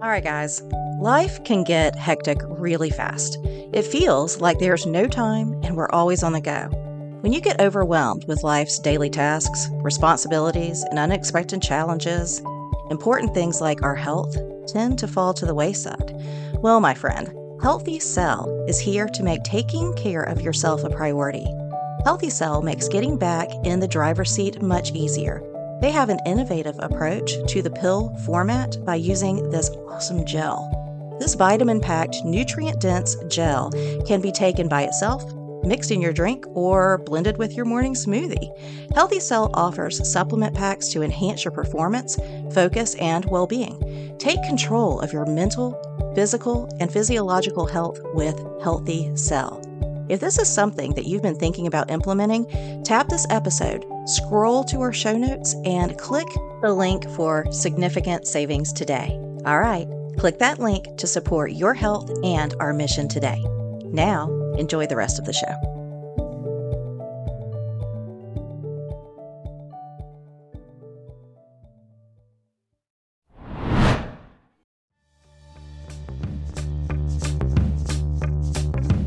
All right, guys. Life can get hectic really fast. It feels like there's no time and we're always on the go. When you get overwhelmed with life's daily tasks, responsibilities, and unexpected challenges, important things like our health tend to fall to the wayside. Well, my friend, Healthy Cell is here to make taking care of yourself a priority. Healthy Cell makes getting back in the driver's seat much easier. They have an innovative approach to the pill format by using this awesome gel. This vitamin packed, nutrient dense gel can be taken by itself, mixed in your drink, or blended with your morning smoothie. Healthy Cell offers supplement packs to enhance your performance, focus, and well being. Take control of your mental, physical, and physiological health with Healthy Cell. If this is something that you've been thinking about implementing, tap this episode, scroll to our show notes, and click the link for significant savings today. All right, click that link to support your health and our mission today. Now, enjoy the rest of the show.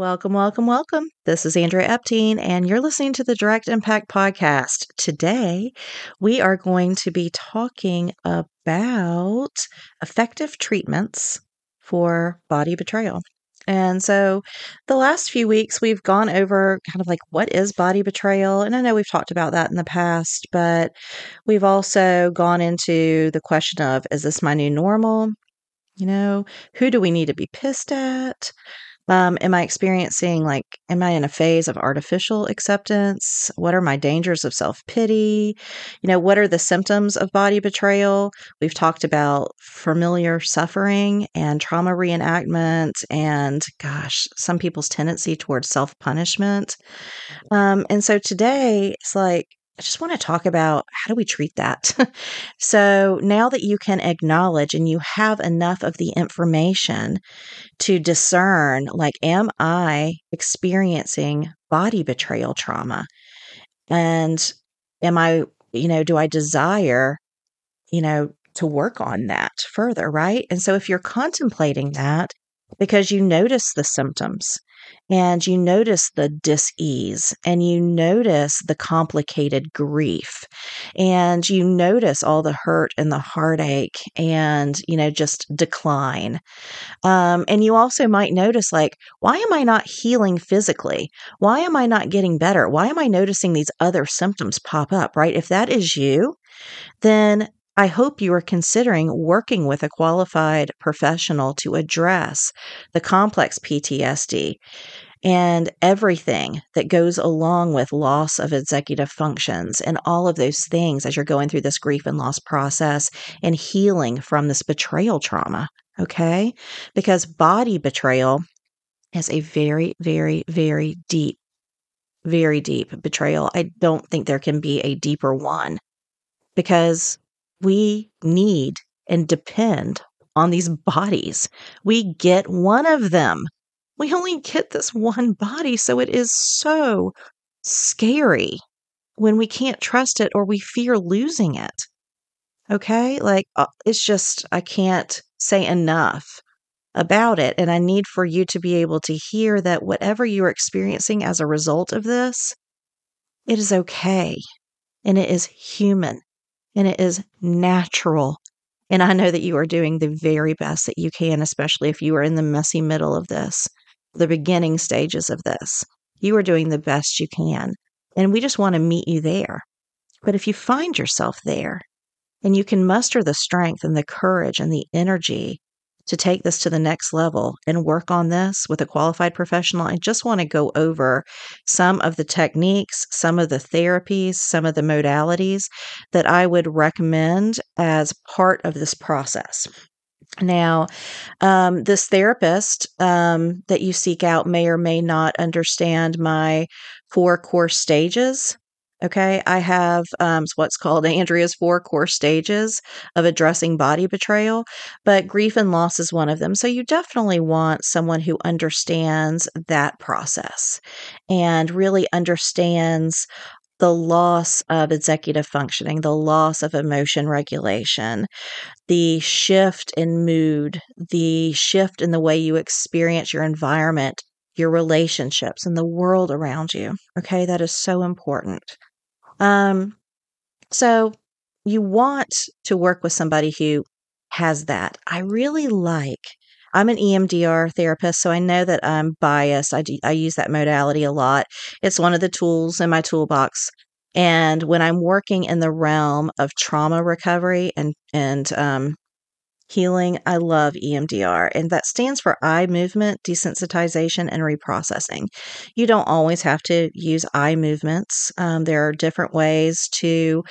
Welcome, welcome, welcome. This is Andrea Epting, and you're listening to the Direct Impact Podcast. Today, we are going to be talking about effective treatments for body betrayal. And so, the last few weeks, we've gone over kind of like what is body betrayal. And I know we've talked about that in the past, but we've also gone into the question of is this my new normal? You know, who do we need to be pissed at? Um, am I experiencing like, am I in a phase of artificial acceptance? What are my dangers of self pity? You know, what are the symptoms of body betrayal? We've talked about familiar suffering and trauma reenactment, and gosh, some people's tendency towards self punishment. Um, and so today, it's like, I just want to talk about how do we treat that. so now that you can acknowledge and you have enough of the information to discern, like, am I experiencing body betrayal trauma? And am I, you know, do I desire, you know, to work on that further, right? And so if you're contemplating that because you notice the symptoms, and you notice the dis-ease and you notice the complicated grief and you notice all the hurt and the heartache and you know just decline. Um, and you also might notice like why am i not healing physically? Why am i not getting better? Why am i noticing these other symptoms pop up right? If that is you then I hope you are considering working with a qualified professional to address the complex PTSD and everything that goes along with loss of executive functions and all of those things as you're going through this grief and loss process and healing from this betrayal trauma. Okay. Because body betrayal is a very, very, very deep, very deep betrayal. I don't think there can be a deeper one because we need and depend on these bodies. We get one of them we only get this one body, so it is so scary when we can't trust it or we fear losing it. Okay? Like, uh, it's just, I can't say enough about it. And I need for you to be able to hear that whatever you're experiencing as a result of this, it is okay. And it is human. And it is natural. And I know that you are doing the very best that you can, especially if you are in the messy middle of this the beginning stages of this. You are doing the best you can. And we just want to meet you there. But if you find yourself there and you can muster the strength and the courage and the energy to take this to the next level and work on this with a qualified professional, I just want to go over some of the techniques, some of the therapies, some of the modalities that I would recommend as part of this process. Now, um, this therapist um, that you seek out may or may not understand my four core stages Okay, I have um, what's called Andrea's four core stages of addressing body betrayal, but grief and loss is one of them. So you definitely want someone who understands that process and really understands the loss of executive functioning, the loss of emotion regulation, the shift in mood, the shift in the way you experience your environment, your relationships, and the world around you. Okay, that is so important. Um, so you want to work with somebody who has that. I really like. I'm an EMDR therapist, so I know that I'm biased. I, do, I use that modality a lot. It's one of the tools in my toolbox. And when I'm working in the realm of trauma recovery and and um, healing. I love EMDR, and that stands for eye movement desensitization and reprocessing. You don't always have to use eye movements. Um, there are different ways to,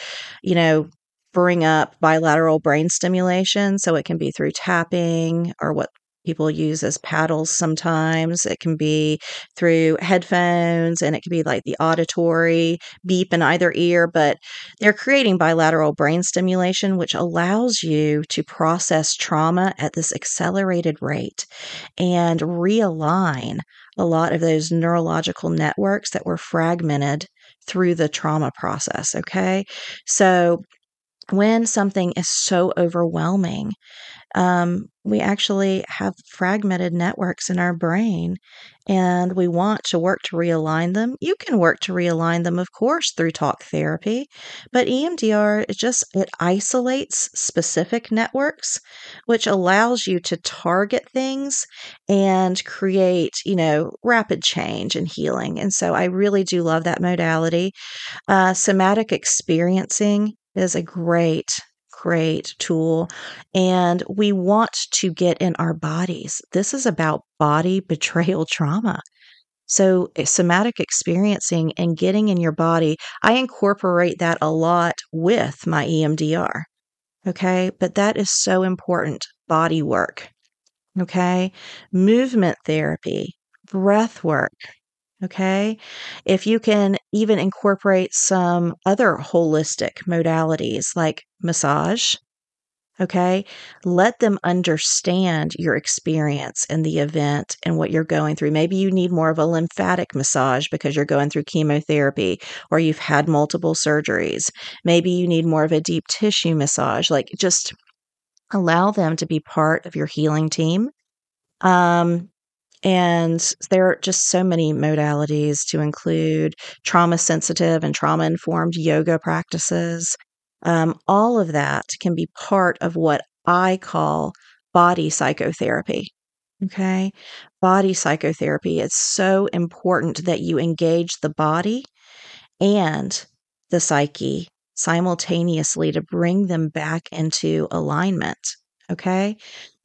you know, bring up bilateral brain stimulation. So it can be through tapping or what people use as paddles sometimes. It can be through headphones and it can be like the auditory beep in either ear, but they're creating bilateral brain stimulation, which allows you to process trauma at this accelerated rate and realign a lot of those neurological networks that were fragmented through the trauma process. Okay. So, when something is so overwhelming um, we actually have fragmented networks in our brain and we want to work to realign them. You can work to realign them, of course, through talk therapy, but EMDR it just it isolates specific networks, which allows you to target things and create, you know, rapid change and healing. And so I really do love that modality. Uh, somatic experiencing is a great great tool. And we want to get in our bodies. This is about body betrayal trauma. So, eh, somatic experiencing and getting in your body, I incorporate that a lot with my EMDR. Okay. But that is so important body work. Okay. Movement therapy, breath work, Okay. If you can even incorporate some other holistic modalities like massage, okay, let them understand your experience in the event and what you're going through. Maybe you need more of a lymphatic massage because you're going through chemotherapy or you've had multiple surgeries. Maybe you need more of a deep tissue massage. Like just allow them to be part of your healing team. Um, and there are just so many modalities to include trauma sensitive and trauma informed yoga practices. Um, all of that can be part of what I call body psychotherapy. Okay. Body psychotherapy. It's so important that you engage the body and the psyche simultaneously to bring them back into alignment. Okay.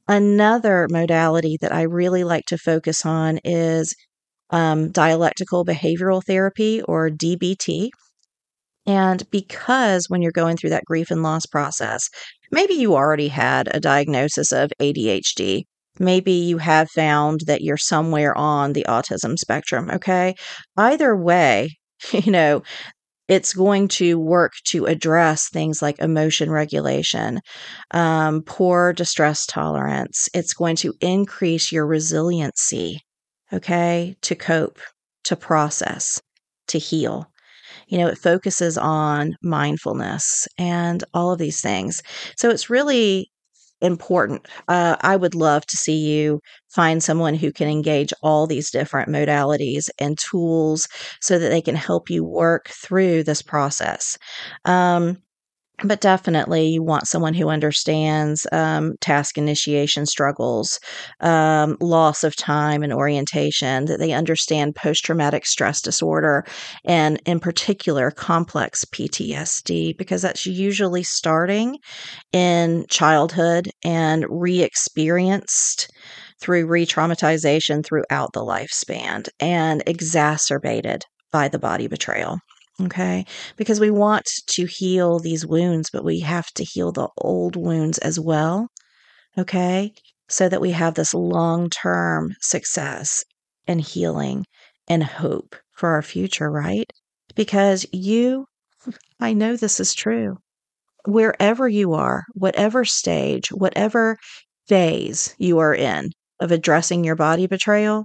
Another modality that I really like to focus on is um, dialectical behavioral therapy or DBT. And because when you're going through that grief and loss process, maybe you already had a diagnosis of ADHD. Maybe you have found that you're somewhere on the autism spectrum. Okay. Either way, you know, it's going to work to address things like emotion regulation, um, poor distress tolerance. It's going to increase your resiliency, okay, to cope, to process, to heal. You know, it focuses on mindfulness and all of these things. So it's really important. Uh, I would love to see you find someone who can engage all these different modalities and tools so that they can help you work through this process. Um, but definitely you want someone who understands um, task initiation struggles, um, loss of time and orientation, that they understand post traumatic stress disorder, and in particular, complex PTSD, because that's usually starting in childhood and re experienced through re traumatization throughout the lifespan and exacerbated by the body betrayal. Okay. Because we want to heal these wounds, but we have to heal the old wounds as well. Okay. So that we have this long term success and healing and hope for our future, right? Because you, I know this is true. Wherever you are, whatever stage, whatever phase you are in of addressing your body betrayal,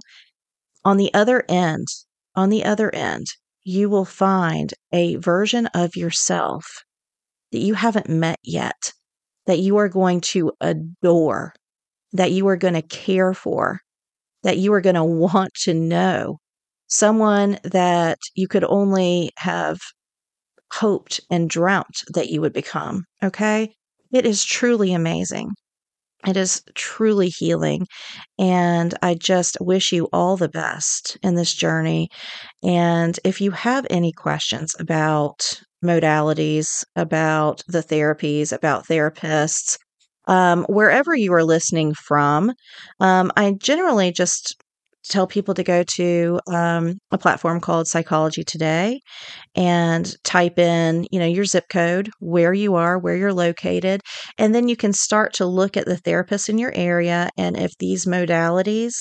on the other end, on the other end, you will find a version of yourself that you haven't met yet, that you are going to adore, that you are going to care for, that you are going to want to know. Someone that you could only have hoped and dreamt that you would become. Okay. It is truly amazing. It is truly healing. And I just wish you all the best in this journey. And if you have any questions about modalities, about the therapies, about therapists, um, wherever you are listening from, um, I generally just tell people to go to um, a platform called Psychology Today and type in, you know, your zip code, where you are, where you're located, and then you can start to look at the therapists in your area and if these modalities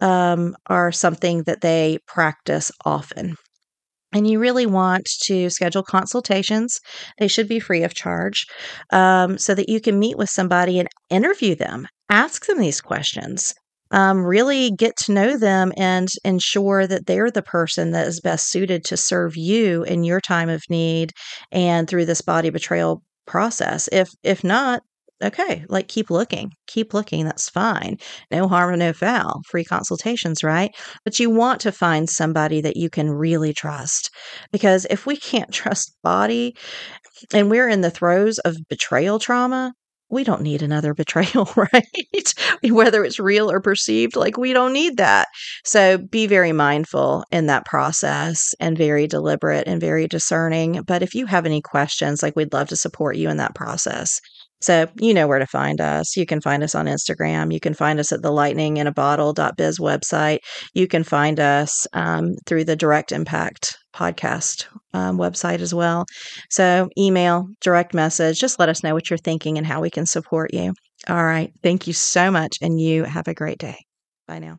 um, are something that they practice often. And you really want to schedule consultations. They should be free of charge um, so that you can meet with somebody and interview them, ask them these questions um, really get to know them and ensure that they're the person that is best suited to serve you in your time of need and through this body betrayal process. If if not, okay, like keep looking, keep looking. That's fine. No harm, no foul. Free consultations, right? But you want to find somebody that you can really trust because if we can't trust body and we're in the throes of betrayal trauma, we don't need another betrayal, right? Whether it's real or perceived, like we don't need that. So be very mindful in that process and very deliberate and very discerning. But if you have any questions, like we'd love to support you in that process. So you know where to find us. You can find us on Instagram. You can find us at the lightning in a bottle.biz website. You can find us um, through the Direct Impact podcast um, website as well. So email, direct message, just let us know what you're thinking and how we can support you. All right. Thank you so much. And you have a great day. Bye now.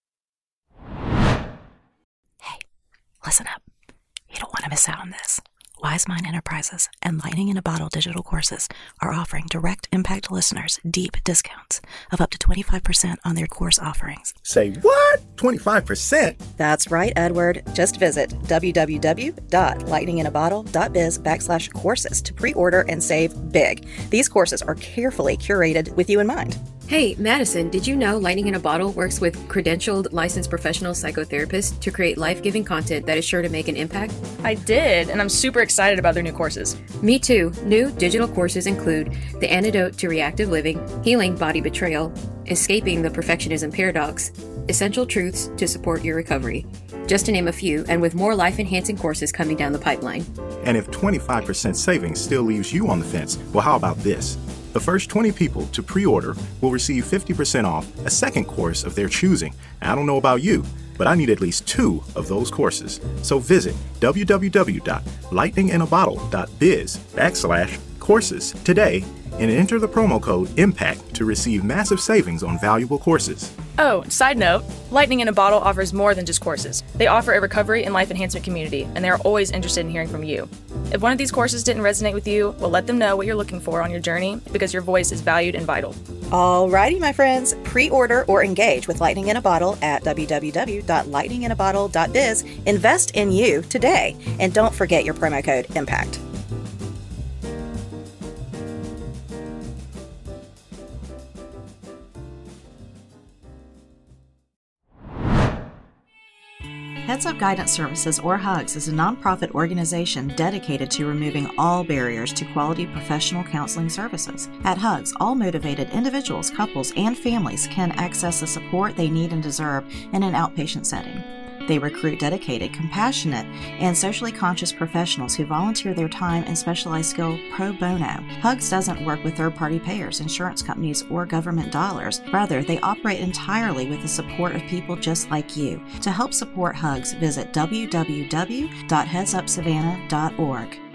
Listen up. You don't want to miss out on this. Wise Mind Enterprises and Lightning in a Bottle digital courses are offering direct impact listeners deep discounts of up to 25% on their course offerings. Say what? 25%? That's right, Edward. Just visit www.lightninginabottle.biz backslash courses to pre-order and save big. These courses are carefully curated with you in mind. Hey, Madison, did you know Lightning in a Bottle works with credentialed licensed professional psychotherapists to create life giving content that is sure to make an impact? I did, and I'm super excited about their new courses. Me too. New digital courses include The Antidote to Reactive Living, Healing Body Betrayal, Escaping the Perfectionism Paradox, Essential Truths to Support Your Recovery, just to name a few, and with more life enhancing courses coming down the pipeline. And if 25% savings still leaves you on the fence, well, how about this? The first 20 people to pre order will receive 50% off a second course of their choosing. I don't know about you, but I need at least two of those courses. So visit www.lightninginabottle.biz backslash courses today and enter the promo code IMPACT to receive massive savings on valuable courses. Oh, side note Lightning in a Bottle offers more than just courses. They offer a recovery and life enhancement community, and they are always interested in hearing from you. If one of these courses didn't resonate with you, well, let them know what you're looking for on your journey because your voice is valued and vital. Alrighty, my friends, pre-order or engage with Lightning in a Bottle at www.lightninginabottle.biz. Invest in you today, and don't forget your promo code IMPACT. Up Guidance Services, or HUGS, is a nonprofit organization dedicated to removing all barriers to quality professional counseling services. At HUGS, all motivated individuals, couples, and families can access the support they need and deserve in an outpatient setting. They recruit dedicated, compassionate, and socially conscious professionals who volunteer their time and specialized skill pro bono. HUGS doesn't work with third party payers, insurance companies, or government dollars. Rather, they operate entirely with the support of people just like you. To help support HUGS, visit www.headsupsavannah.org.